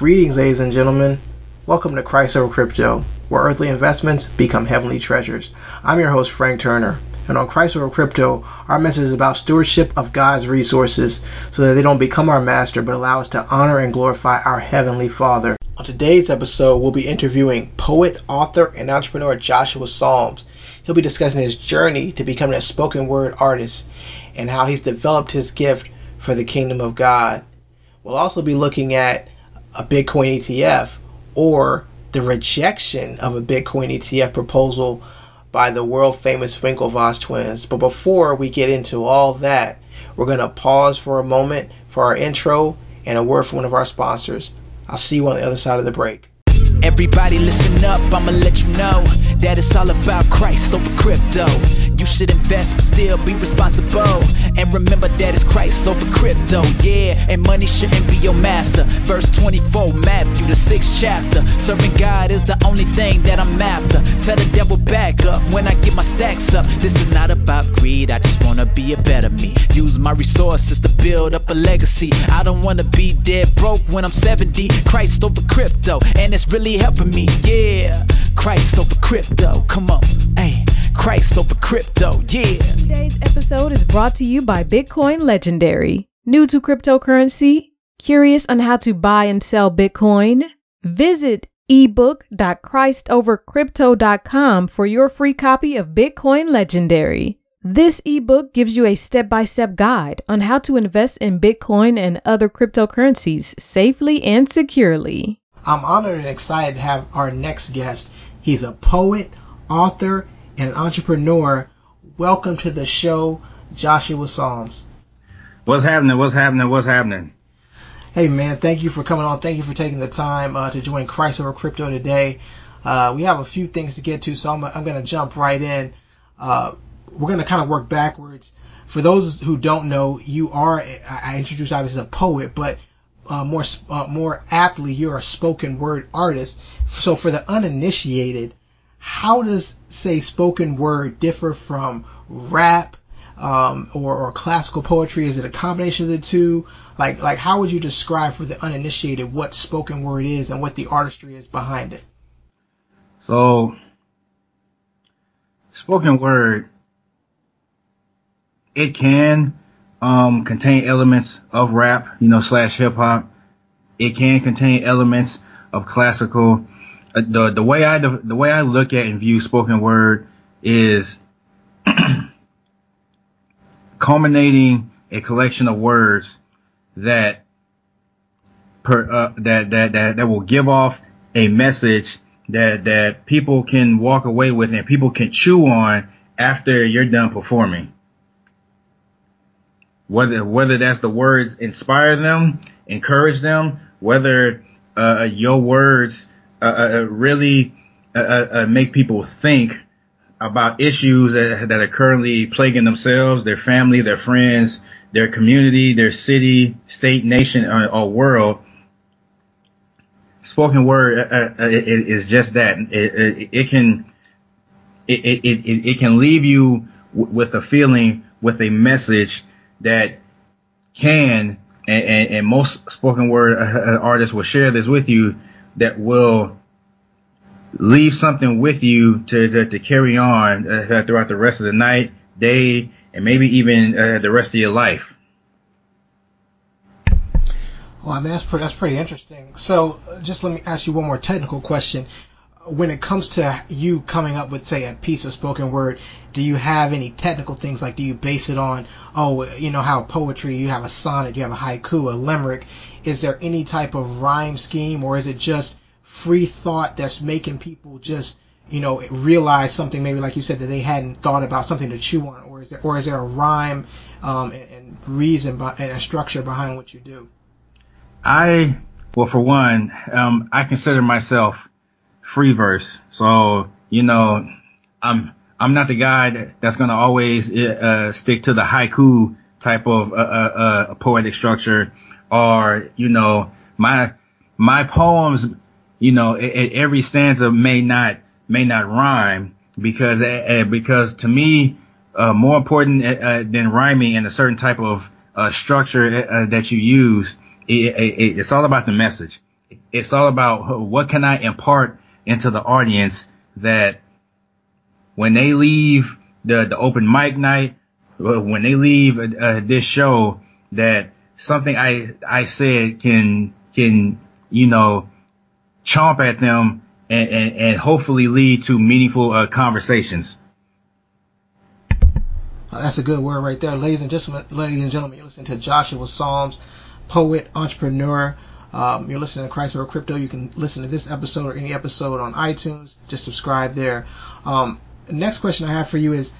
Greetings, ladies and gentlemen. Welcome to Christ Over Crypto, where earthly investments become heavenly treasures. I'm your host, Frank Turner, and on Christ Over Crypto, our message is about stewardship of God's resources so that they don't become our master but allow us to honor and glorify our Heavenly Father. On today's episode, we'll be interviewing poet, author, and entrepreneur Joshua Psalms. He'll be discussing his journey to becoming a spoken word artist and how he's developed his gift for the kingdom of God. We'll also be looking at a Bitcoin ETF or the rejection of a Bitcoin ETF proposal by the world famous Winklevoss twins. But before we get into all that, we're going to pause for a moment for our intro and a word from one of our sponsors. I'll see you on the other side of the break. Everybody listen up, I'ma let you know that it's all about Christ over crypto. You should invest but still be responsible. And remember that it's Christ over crypto, yeah. And money shouldn't be your master. Verse 24, Matthew, the sixth chapter. Serving God is the only thing that I'm after. Tell the devil back up when I get my stacks up. This is not about greed, I just wanna be a better me. Use my resources to build up a legacy. I don't wanna be dead broke when I'm 70. Christ over crypto, and it's really helping me, yeah. Christ over crypto, come on, hey. Christ over crypto, yeah. Today's episode is brought to you by Bitcoin Legendary. New to cryptocurrency? Curious on how to buy and sell Bitcoin? Visit ebook.christovercrypto.com for your free copy of Bitcoin Legendary. This ebook gives you a step by step guide on how to invest in Bitcoin and other cryptocurrencies safely and securely. I'm honored and excited to have our next guest. He's a poet, author, and entrepreneur. Welcome to the show, Joshua Psalms. What's happening? What's happening? What's happening? Hey man, thank you for coming on. Thank you for taking the time uh, to join Christ Over Crypto today. Uh, we have a few things to get to, so I'm, I'm going to jump right in. Uh, we're going to kind of work backwards. For those who don't know, you are, I introduced obviously as a poet, but uh, more uh, more aptly, you're a spoken word artist. So for the uninitiated, how does say spoken word differ from rap um, or, or classical poetry? Is it a combination of the two? Like like how would you describe for the uninitiated what spoken word is and what the artistry is behind it? So spoken word it can um, contain elements of rap, you know, slash hip hop. It can contain elements of classical. The the way I the way I look at and view spoken word is culminating a collection of words that per uh, that, that that that will give off a message that that people can walk away with and people can chew on after you're done performing. Whether whether that's the words inspire them, encourage them, whether uh, your words uh, uh really uh, uh, uh, make people think about issues that, that, are currently plaguing themselves, their family, their friends, their community, their city, state, nation, or, or world. Spoken word is just that. It, it, it can it, it, it, can leave you w- with a feeling, with a message that can and, and, and most spoken word artists will share this with you that will leave something with you to to, to carry on uh, throughout the rest of the night, day, and maybe even uh, the rest of your life. Well, I mean that's pretty, that's pretty interesting. So, just let me ask you one more technical question when it comes to you coming up with, say, a piece of spoken word, do you have any technical things? Like, do you base it on, oh, you know, how poetry, you have a sonnet, you have a haiku, a limerick. Is there any type of rhyme scheme, or is it just free thought that's making people just, you know, realize something maybe like you said that they hadn't thought about something to chew on, or is there, or is there a rhyme um, and, and reason by, and a structure behind what you do? I, well, for one, um, I consider myself free verse. So, you know, I'm, I'm not the guy that, that's going to always uh, stick to the haiku type of uh, uh, uh, poetic structure or, you know, my, my poems, you know, it, it, every stanza may not, may not rhyme because, uh, uh, because to me, more important than rhyming and a certain type of structure that you use, it, it's all about the message. it's all about what can I impart into the audience that when they leave the, the open mic night, when they leave uh, this show, that something I, I said can, can, you know, chomp at them and, and, and hopefully lead to meaningful uh, conversations. That's a good word right there, ladies and gentlemen. Ladies and gentlemen, you're listening to Joshua Psalms, poet, entrepreneur. Um, you're listening to Christ Over Crypto. You can listen to this episode or any episode on iTunes. Just subscribe there. Um, next question I have for you is: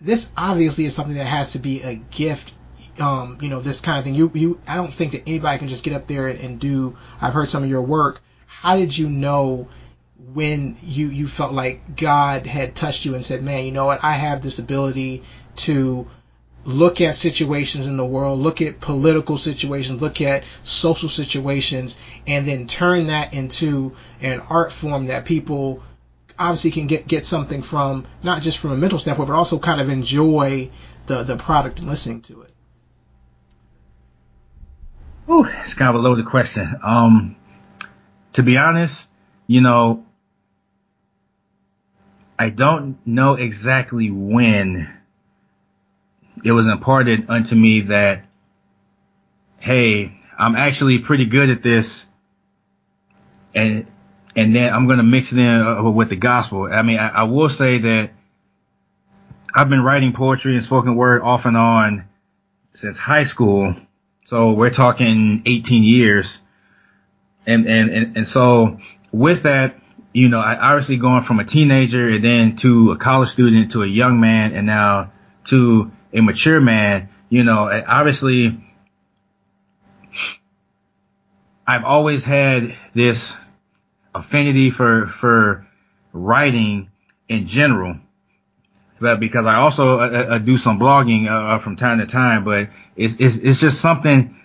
This obviously is something that has to be a gift. Um, you know, this kind of thing. You, you. I don't think that anybody can just get up there and, and do. I've heard some of your work. How did you know? when you you felt like God had touched you and said, "Man, you know what? I have this ability to look at situations in the world, look at political situations, look at social situations, and then turn that into an art form that people obviously can get, get something from, not just from a mental standpoint, but also kind of enjoy the, the product and listening to it? Ooh, it's kind of a loaded question. Um, to be honest, you know, I don't know exactly when it was imparted unto me that, hey, I'm actually pretty good at this, and and then I'm gonna mix it in uh, with the gospel. I mean, I, I will say that I've been writing poetry and spoken word off and on since high school, so we're talking 18 years, and and and, and so with that you know, I obviously going from a teenager and then to a college student to a young man and now to a mature man, you know, obviously I've always had this affinity for, for writing in general. But because I also uh, uh, do some blogging uh, from time to time, but it's, it's, it's just something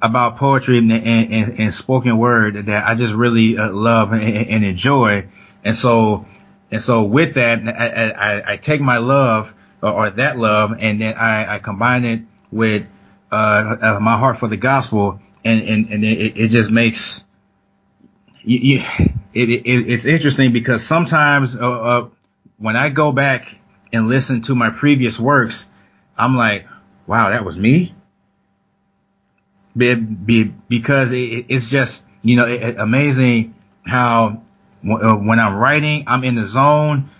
about poetry and, and, and, spoken word that I just really uh, love and, and, enjoy. And so, and so with that, I, I, I take my love or, or, that love and then I, I combine it with, uh, uh, my heart for the gospel and, and, and it, it just makes, you, you it, it, it's interesting because sometimes, uh, uh, when I go back and listen to my previous works, I'm like, wow, that was me be, be, because it, it's just, you know, amazing how uh, when I'm writing, I'm in the zone.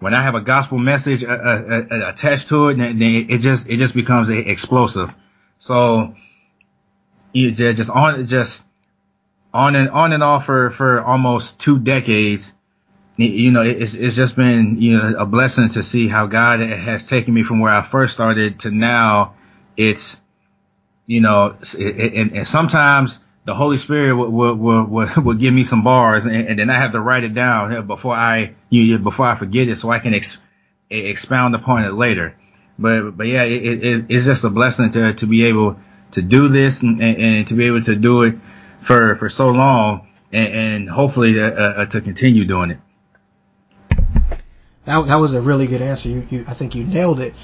When I have a gospel message uh, uh, uh, attached to it, then it just it just becomes explosive. So you just on just on and on and off for for almost two decades. You know, it's it's just been you know a blessing to see how God has taken me from where I first started to now. It's you know, and, and sometimes the Holy Spirit will, will, will, will, give me some bars and, and, then I have to write it down before I, you, before I forget it so I can ex, expound upon it later. But, but yeah, it, it, it's just a blessing to, to be able to do this and, and to be able to do it for, for so long and, hopefully to, uh, uh, to continue doing it. That, that was a really good answer. You, you, I think you nailed it.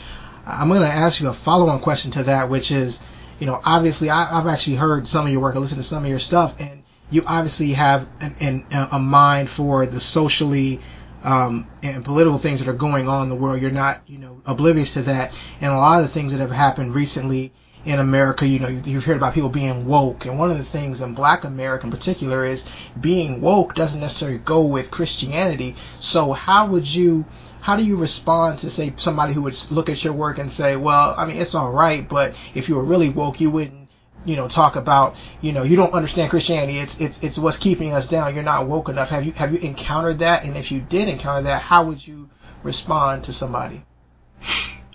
I'm going to ask you a follow-on question to that, which is, you know, obviously I, have actually heard some of your work, I listened to some of your stuff, and you obviously have an, an, a mind for the socially um, and political things that are going on in the world. You're not, you know, oblivious to that, and a lot of the things that have happened recently in America, you know, you've heard about people being woke, and one of the things in Black America in particular is being woke doesn't necessarily go with Christianity. So how would you how do you respond to say somebody who would look at your work and say, well, I mean, it's all right, but if you were really woke, you wouldn't, you know, talk about, you know, you don't understand Christianity. It's it's it's what's keeping us down. You're not woke enough. Have you have you encountered that? And if you did encounter that, how would you respond to somebody?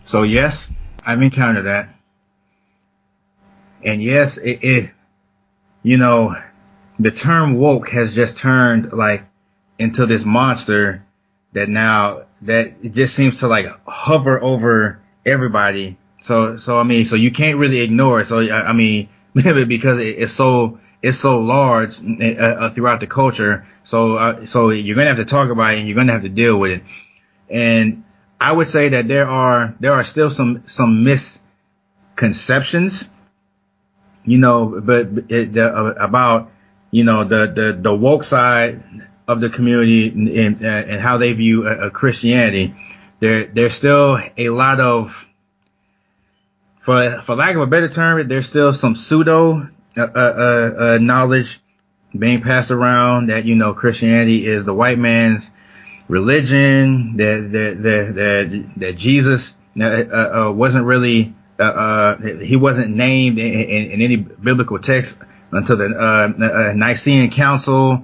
So yes, I've encountered that, and yes, it, it you know, the term woke has just turned like into this monster that now that it just seems to like hover over everybody. So, so I mean, so you can't really ignore it. So, I, I mean, maybe because it, it's so, it's so large uh, uh, throughout the culture. So, uh, so you're to have to talk about it and you're to have to deal with it. And I would say that there are, there are still some, some misconceptions, you know, but it, uh, about you know, the the the woke side of the community and and how they view a, a Christianity, there there's still a lot of for for lack of a better term, there's still some pseudo uh, uh, uh, knowledge being passed around that you know Christianity is the white man's religion, that that that that, that Jesus uh, uh, uh, wasn't really he wasn't named in, in, in, any biblical text until the Nicene Council.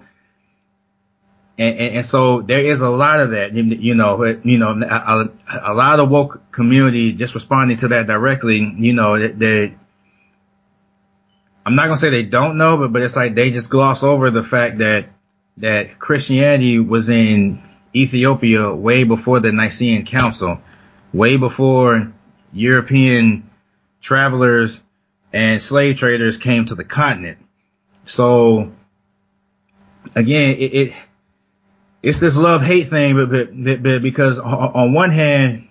And, and, and, so there is a lot of that, you know, you know, a, a lot of woke community just responding to that directly, you know, they, I'm not gonna say they don't know, but but it's like they just gloss over the fact that that Christianity was in Ethiopia way before the Nicene Council, way before European travelers and slave traders came to the continent. So again, it, it it's this love hate thing, but, but, but because on one hand,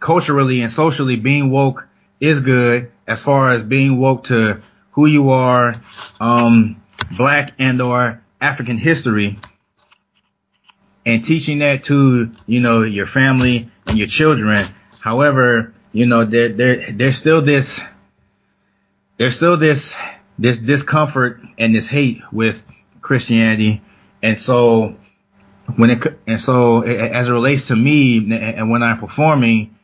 culturally and socially, being woke is good as far as being woke to who you are, um, black and or African history and teaching that to, you know, your family and your children. However, you know, there, there, there's still this, there's still this, this discomfort and this hate with Christianity. And so when it, and so as it relates to me and when I'm performing,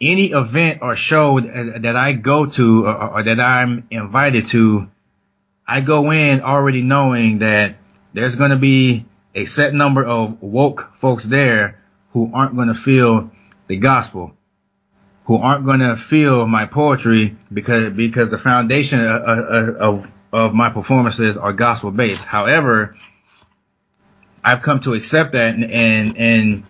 any event or show that I go to or, that I'm invited to, I go in already knowing that there's going to be a set number of woke folks there who aren't going to feel the gospel, who aren't going to feel my poetry because because the foundation of, of, of my performances are gospel based. However, I've come to accept that and and, and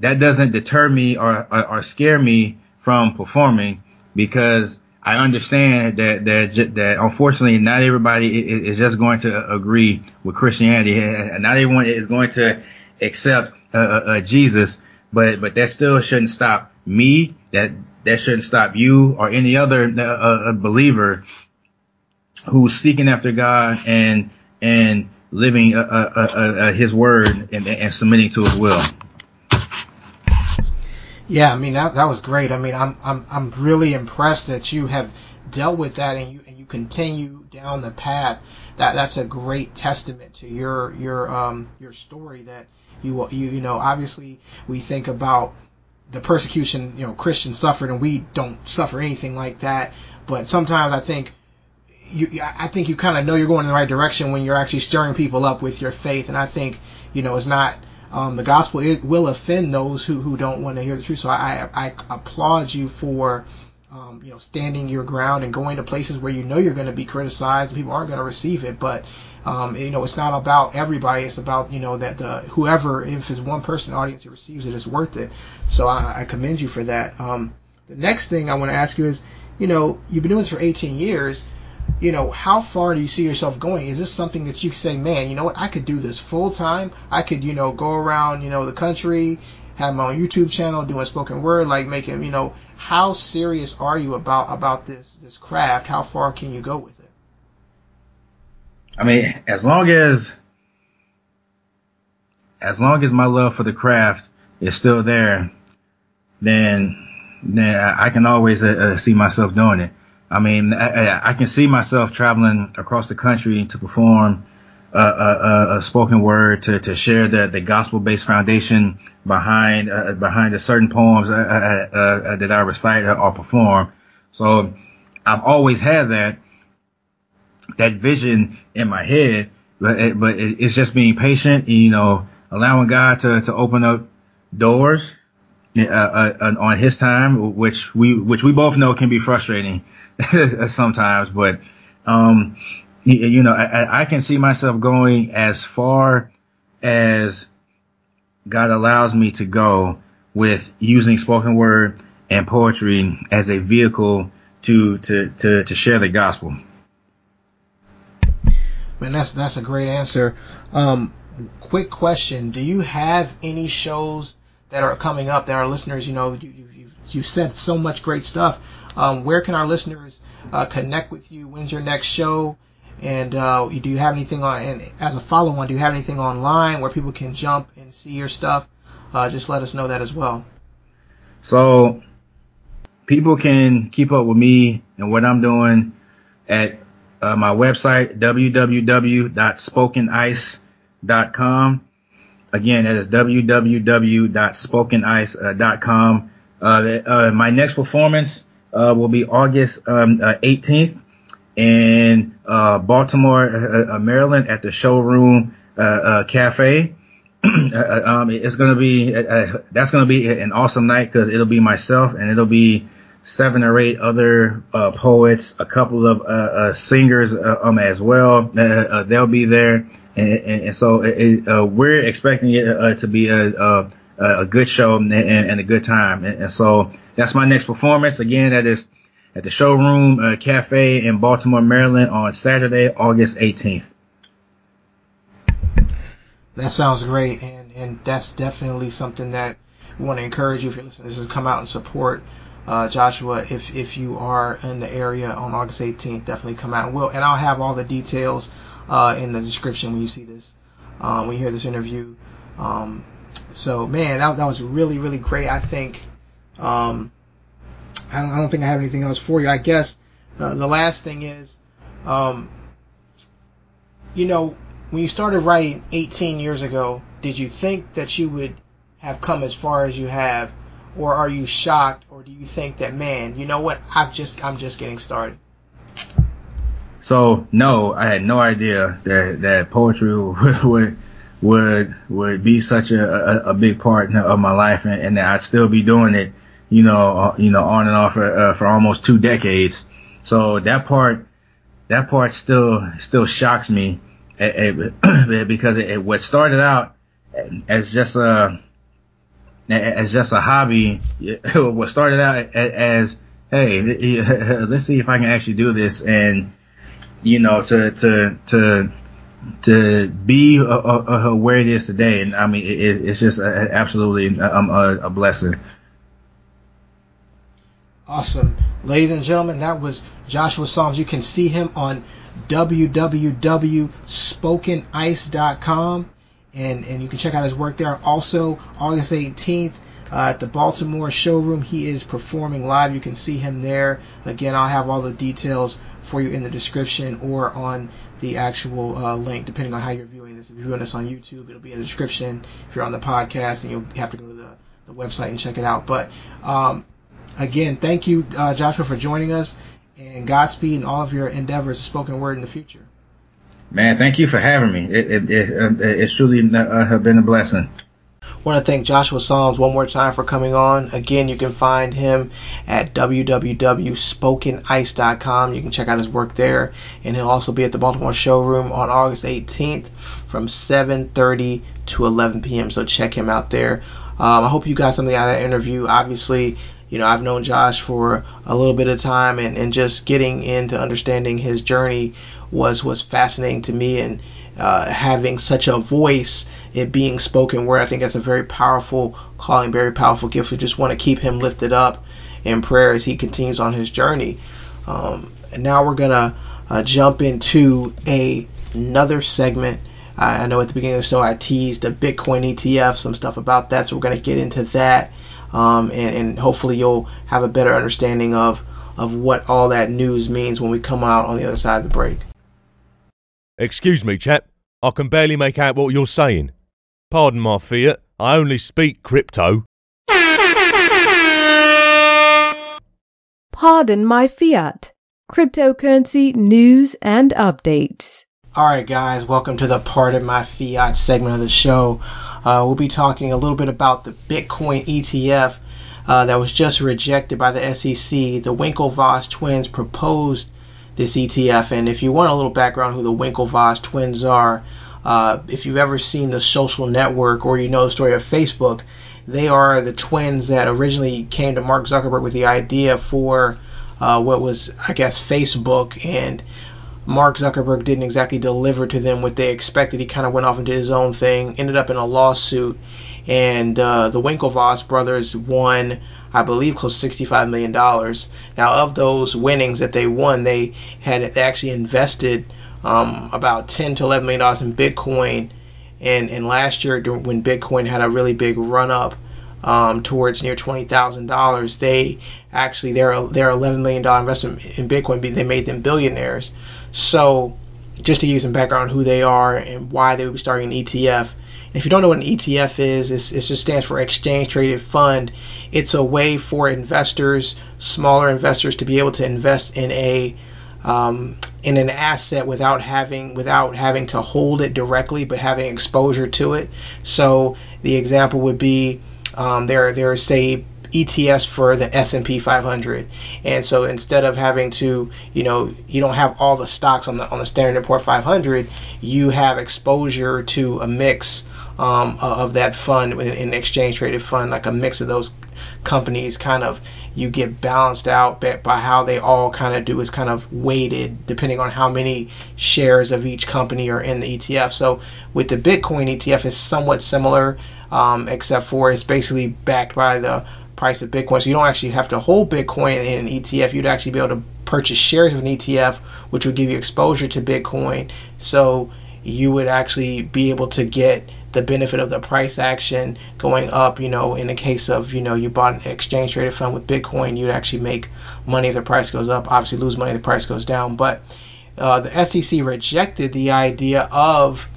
that doesn't deter me or, or, or scare me from performing because I understand that that that unfortunately not everybody is just going to agree with Christianity. And not everyone is going to accept uh, uh, uh, Jesus, but but that still shouldn't stop me. That that shouldn't stop you or any other uh, uh believer who's seeking after God and and living uh, His word and, and submitting to His will. Yeah, I mean that that was great. I mean, I'm I'm I'm really impressed that you have dealt with that and you and you continue down the path. That that's a great testament to your your um your story that you you you know obviously we think about the persecution you know Christians suffered and we don't suffer anything like that. But sometimes I think you I think you kind of know you're going in the right direction when you're actually stirring people up with your faith. And I think you know it's not um, the gospel it will offend those who, who don't want to hear the truth. So I, I, applaud you for, um, you know, standing your ground and going to places where you know you're going to be criticized and people aren't going to receive it. But, um, you know, it's not about everybody. It's about, you know, that the, whoever, if it's one person audience who receives it, it, is worth it. So I, I commend you for that. Um, the next thing I want to ask you is, you know, you've been doing this for 18 years you know, how far do you see yourself going? Is this something that you say, man, you know what, I could do this full time. I could, you know, go around, you know, the country, have my own YouTube channel, doing spoken word, like making, you know, how serious are you about about this this craft? How far can you go with it? I mean, as long as as long as my love for the craft is still there, then then I can always uh, uh see myself doing it. I mean, I, I, can see myself traveling across the country to perform a, a, a spoken word to, to share the, the gospel based foundation behind uh, behind the certain poems uh, uh, uh, that I recite or perform. So I've always had that that vision in my head, but it, but it's just being patient, you know, allowing God to, to open up doors uh, uh, on His time, which we which we both know can be frustrating sometimes. But um, you, you know, I, I can see myself going as far as God allows me to go with using spoken word and poetry as a vehicle to to to, to share the gospel. Man, that's that's a great answer. Um, quick question: Do you have any shows that are coming up that our listeners, you know, you you you said so much great stuff. Um, where can our listeners uh, connect with you? When's your next show? And uh, do you have anything on? And as a follow-on, do you have anything online where people can jump and see your stuff? Uh, just let us know that as well. So people can keep up with me and what I'm doing at uh, my website www.spokenice.com. Again, that is www.spokenice.com. Uh, uh, my next performance uh, will be August um, 18th uh, in uh, Baltimore, uh, Maryland, at the Showroom Cafe. um, it's gonna be that's gonna be an awesome night because it'll be myself and it'll be seven or eight other poets, a couple of singers um, as well. they'll be there, and, and, so it, we're expecting it to be a, a a good show and, and, a good time. And, and, so that's my next performance. Again, that is at the Showroom uh, Cafe in Baltimore, Maryland on Saturday, August 18th. That sounds great, and, and that's definitely something that we want to encourage you if you're listening This is come out and support uh, Joshua if if you are in the area on August 18th. Definitely come out. And we'll and I'll have all the details uh, in the description when you see this, um, when you hear this interview. Um, so man, that, that was really really great. I think um, I don't, I don't think I have anything else for you. I guess uh, the last thing is, um, you know, when you started writing 18 years ago, did you think that you would have come as far as you have, or are you shocked, or do you think that man, you know what, I've just I'm just getting started? So no, I had no idea that that poetry would would would would be such a, a, a big part of my life, and, and, that I'd still be doing it, you know, uh, you know, on and off for, uh, for almost two decades. So that part, that part still still shocks me, because it, it, what started out as just a as just a hobby, what started out as hey, let's see if I can actually do this, and you know, to to to to be where it is today. And I mean, it, it's just a, absolutely um, a, a, blessing. Awesome. Ladies and gentlemen, that was Joshua Psalms. You can see him on www.spokenice.com and, and you can check out his work there. Also, August 18th, uh, at the Baltimore showroom. He is performing live. You can see him there. Again, I'll have all the details for you in the description or on the actual uh, link, depending on how you're viewing this. If you're viewing this on YouTube, it'll be in the description. If you're on the podcast, and you'll have to go to the, the website and check it out. But um, again, thank you, uh, Joshua, for joining us, and Godspeed in all of your endeavors spoken word in the future. Man, thank you for having me. It, it, it, it's truly uh, been a blessing want to thank Joshua Psalms one more time for coming on. Again, you can find him at www.spokenice.com. You can check out his work there, and he'll also be at the Baltimore showroom on August 18th from 7:30 to 11 p.m. So check him out there. Um, I hope you got something out of that interview. Obviously, you know I've known Josh for a little bit of time, and, and just getting into understanding his journey was was fascinating to me, and uh, having such a voice, it being spoken word, I think that's a very powerful calling, very powerful gift. We just want to keep him lifted up in prayer as he continues on his journey. Um, and now we're gonna uh, jump into a another segment. I, I know at the beginning of the show I teased the Bitcoin ETF, some stuff about that, so we're gonna get into that, um, and, and hopefully you'll have a better understanding of of what all that news means when we come out on the other side of the break. Excuse me, chap. I can barely make out what you're saying. Pardon my fiat, I only speak crypto. Pardon my fiat. Cryptocurrency news and updates. All right, guys, welcome to the Pardon My Fiat segment of the show. Uh, we'll be talking a little bit about the Bitcoin ETF uh, that was just rejected by the SEC. The Winklevoss twins proposed this ETF. And if you want a little background who the Winklevoss twins are, uh, if you've ever seen the social network or you know the story of Facebook, they are the twins that originally came to Mark Zuckerberg with the idea for uh, what was, I guess, Facebook. And Mark Zuckerberg didn't exactly deliver to them what they expected. He kind of went off and did his own thing, ended up in a lawsuit. And uh, the Winklevoss brothers won I believe, close to $65 million. Now, of those winnings that they won, they had they actually invested um, about 10 to 11 million dollars in Bitcoin, and and last year when Bitcoin had a really big run up um, towards near twenty thousand dollars, they actually their their 11 million dollar investment in Bitcoin they made them billionaires. So just to give you some background on who they are and why they would be starting an ETF. And if you don't know what an ETF is, it just stands for Exchange Traded Fund. It's a way for investors, smaller investors, to be able to invest in a um, in an asset without having without having to hold it directly, but having exposure to it. So the example would be um, there there's say ETFs for the S&P 500. And so instead of having to, you know, you don't have all the stocks on the on the Standard & Poor 500, you have exposure to a mix um, of that fund in an exchange traded fund, like a mix of those companies kind of you get balanced out by how they all kind of do is kind of weighted depending on how many shares of each company are in the ETF. So with the Bitcoin ETF, it's somewhat similar, um, except for it's basically backed by the price of Bitcoin. So you don't actually have to hold Bitcoin in an ETF. You'd actually be able to purchase shares of an ETF, which would give you exposure to Bitcoin. So you would actually be able to get the benefit of the price action going up. You know, in the case of, you know, you bought an exchange traded fund with Bitcoin, you'd actually make money if the price goes up, obviously lose money if the price goes down. But uh, the SEC rejected the idea of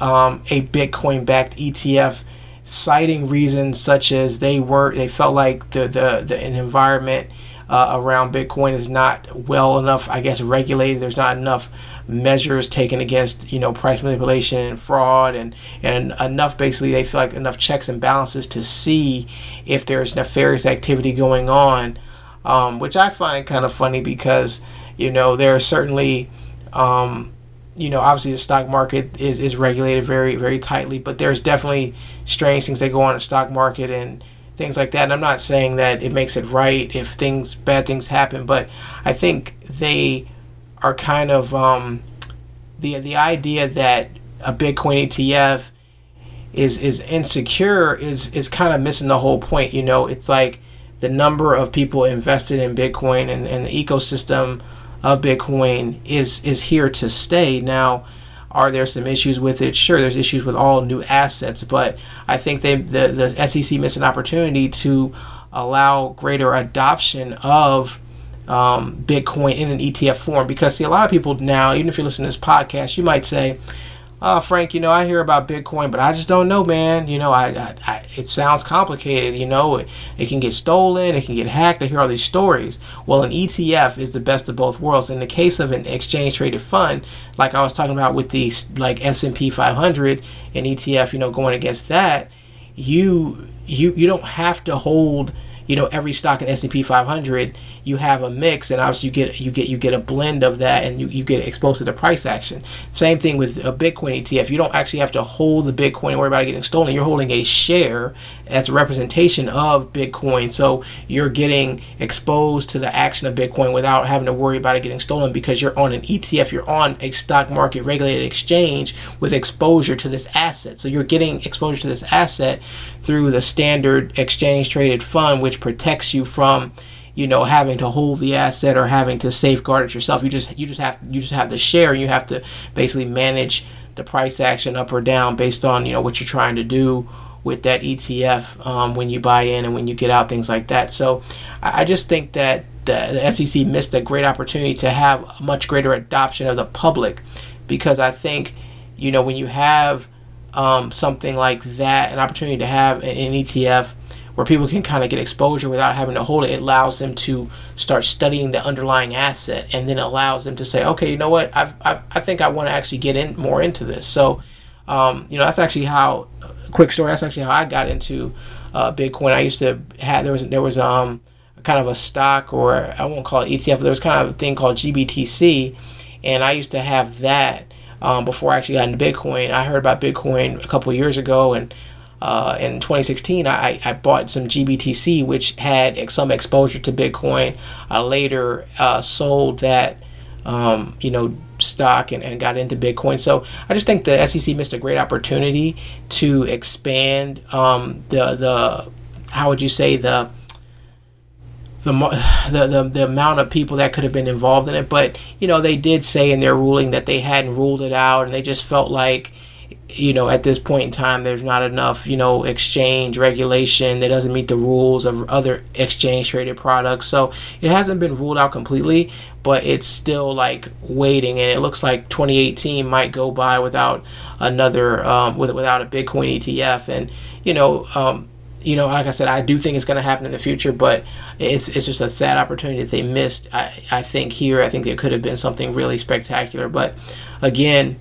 um, a Bitcoin backed ETF citing reasons such as they were they felt like the the, the environment uh, around Bitcoin is not well enough, I guess, regulated. There's not enough measures taken against you know price manipulation and fraud, and and enough basically they feel like enough checks and balances to see if there's nefarious activity going on, um, which I find kind of funny because you know there are certainly um, you know, obviously the stock market is, is regulated very, very tightly, but there's definitely strange things that go on in the stock market and things like that. And I'm not saying that it makes it right if things, bad things happen, but I think they are kind of um, the the idea that a Bitcoin ETF is is insecure is is kind of missing the whole point. You know, it's like the number of people invested in Bitcoin and, and the ecosystem of Bitcoin is is here to stay. Now, are there some issues with it? Sure, there's issues with all new assets, but I think they the, the SEC missed an opportunity to allow greater adoption of um, Bitcoin in an ETF form because see a lot of people now, even if you listen to this podcast, you might say, oh frank you know i hear about bitcoin but i just don't know man. You know i, I, I it sounds complicated you know. It, it, can get stolen it can get hacked. I hear all these stories. Well an etf is the best of both worlds. In the case of an exchange traded fund like i was talking about with the like s&p 500 and etf you know going against that you you you don't have to hold you know every stock in S&P 500 you have a mix and obviously you get you get you get a blend of that and you, you get exposed to the price action. Same thing with a Bitcoin ETF you don't actually have to hold the Bitcoin and worry about it getting stolen. You're holding a share as a representation of Bitcoin. So you're getting exposed to the action of Bitcoin without having to worry about it getting stolen because you're on an ETF you're on a stock market regulated exchange with exposure to this asset. So you're getting exposure to this asset through the standard exchange traded fund which protects you from you know having to hold the asset or having to safeguard it yourself. You just you just have you just have to share. You have to basically manage the price action up or down based on you know what you're trying to do with that ETF um, when you buy in and when you get out things like that. So I, I just think that the, the SEC missed a great opportunity to have much greater adoption of the public because I think you know when you have um, something like that an opportunity to have an ETF where people can kind of get exposure without having to hold it. It allows them to start studying the underlying asset and then allows them to say, okay, you know what, I've, I've i think I want to actually get in more into this. So, um, you know, that's actually how, quick story, that's actually how I got into uh, Bitcoin. I used to have, there was, there was um, kind of a stock or I won't call it ETF, but there was kind of a thing called GBTC. And I used to have that um, before I actually got into Bitcoin. I heard about Bitcoin a couple years ago and uh, in 2016, I, I bought some GBTC, which had some exposure to Bitcoin. I later uh, sold that, um, you know, stock and, and got into Bitcoin. So I just think the SEC missed a great opportunity to expand um, the the how would you say the the, the the the amount of people that could have been involved in it. But you know, they did say in their ruling that they hadn't ruled it out, and they just felt like you know at this point in time there's not enough you know exchange regulation. That doesn't meet the rules of other exchange traded products. So it hasn't been ruled out completely but it's still like waiting. And it looks like 2018 might go by without another um, with, without a bitcoin etf and you know um, you know, like I said, I do think it's going to happen in the future, but it's it's just a sad opportunity that they missed. I, I think here, I think there could have been something really spectacular, but again,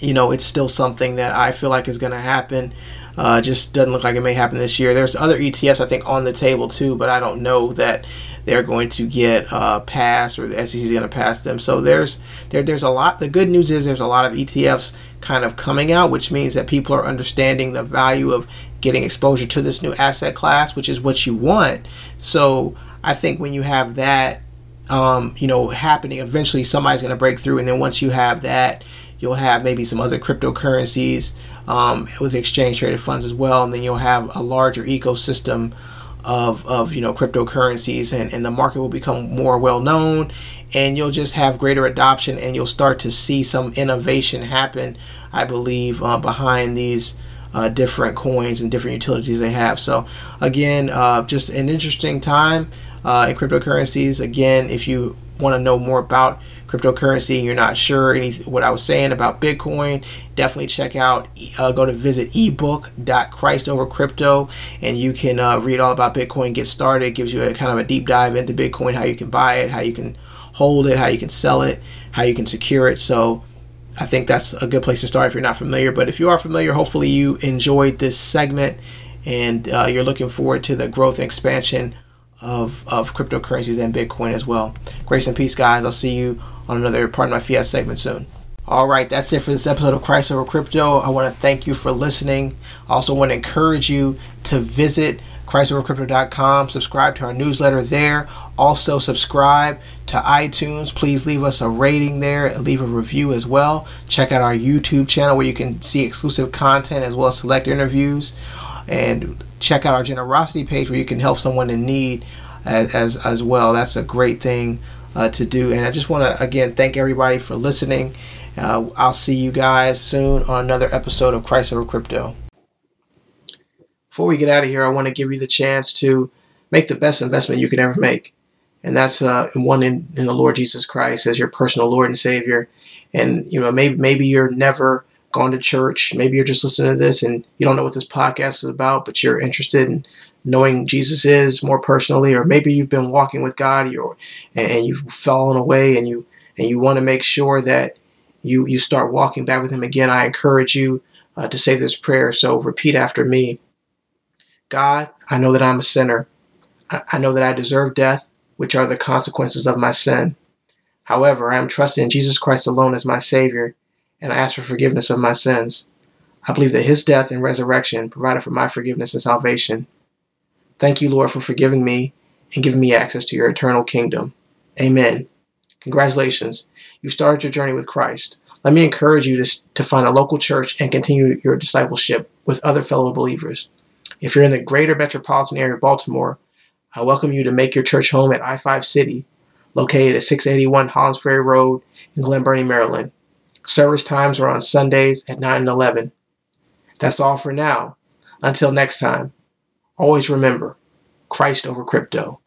you know, it's still something that I feel like is going to happen. Uh, just doesn't look like it may happen this year. There's other ETFs I think on the table too, but I don't know that they're going to get uh, passed or the SEC is going to pass them. So there's there there's a lot. The good news is there's a lot of ETFs kind of coming out, which means that people are understanding the value of getting exposure to this new asset class, which is what you want. So I think when you have that, um, you know, happening, eventually somebody's going to break through, and then once you have that, you'll have maybe some other cryptocurrencies um, with exchange traded funds as well, and then you'll have a larger ecosystem of, of you know cryptocurrencies and, and the market will become more well known and you'll just have greater adoption and you'll start to see some innovation happen i believe uh, behind these uh, different coins and different utilities they have. So again uh, just an interesting time uh, in cryptocurrencies. Again if you want to know more about cryptocurrency and you're not sure any what I was saying about Bitcoin, definitely check out uh, go to visit ebook.christovercrypto and you can uh, read all about Bitcoin, get started. It gives you a kind of a deep dive into Bitcoin, how you can buy it, how you can hold it, how you can sell it, how you can secure it. So I think that's a good place to start if you're not familiar. But if you are familiar, hopefully you enjoyed this segment and uh, you're looking forward to the growth and expansion of, of cryptocurrencies and Bitcoin as well. Grace and peace, guys. I'll see you on another Pardon my fiat segment soon. All right, that's it for this episode of Christ Over Crypto. I want to thank you for listening. I also want to encourage you to visit ChristOverCrypto.com, subscribe to our newsletter there. Also, subscribe to iTunes. Please leave us a rating there and leave a review as well. Check out our YouTube channel where you can see exclusive content as well as select interviews. And check out our generosity page where you can help someone in need as, as, as well. That's a great thing uh, to do. And I just want to again thank everybody for listening. Uh, I'll see you guys soon on another episode of Christ Over Crypto. Before we get out of here, I want to give you the chance to make the best investment you can ever make, and that's uh, one in, in the Lord Jesus Christ as your personal Lord and Savior. And you know, maybe maybe you're never gone to church. Maybe you're just listening to this and you don't know what this podcast is about, but you're interested in knowing Jesus is more personally, or maybe you've been walking with God or, and you've fallen away and you and you want to make sure that you you start walking back with Him again. I encourage you uh, to say this prayer. So repeat after me. God, I know that I'm a sinner. I, I know that I deserve death, which are the consequences of my sin. However, I am trusting in Jesus Christ alone as my Savior and I ask for forgiveness of my sins. I believe that his death and resurrection provided for my forgiveness and salvation. Thank you, Lord, for forgiving me and giving me access to your eternal kingdom. Amen. Congratulations. You started your journey with Christ. Let me encourage you to, to find a local church and continue your discipleship with other fellow believers. If you're in the greater metropolitan area of Baltimore, I welcome you to make your church home at I 5 City, located at 681 Hollins Ferry Road in Glen Burnie, Maryland. Service times are on Sundays at 9 and 11. That's all for now. Until next time, always remember Christ over crypto.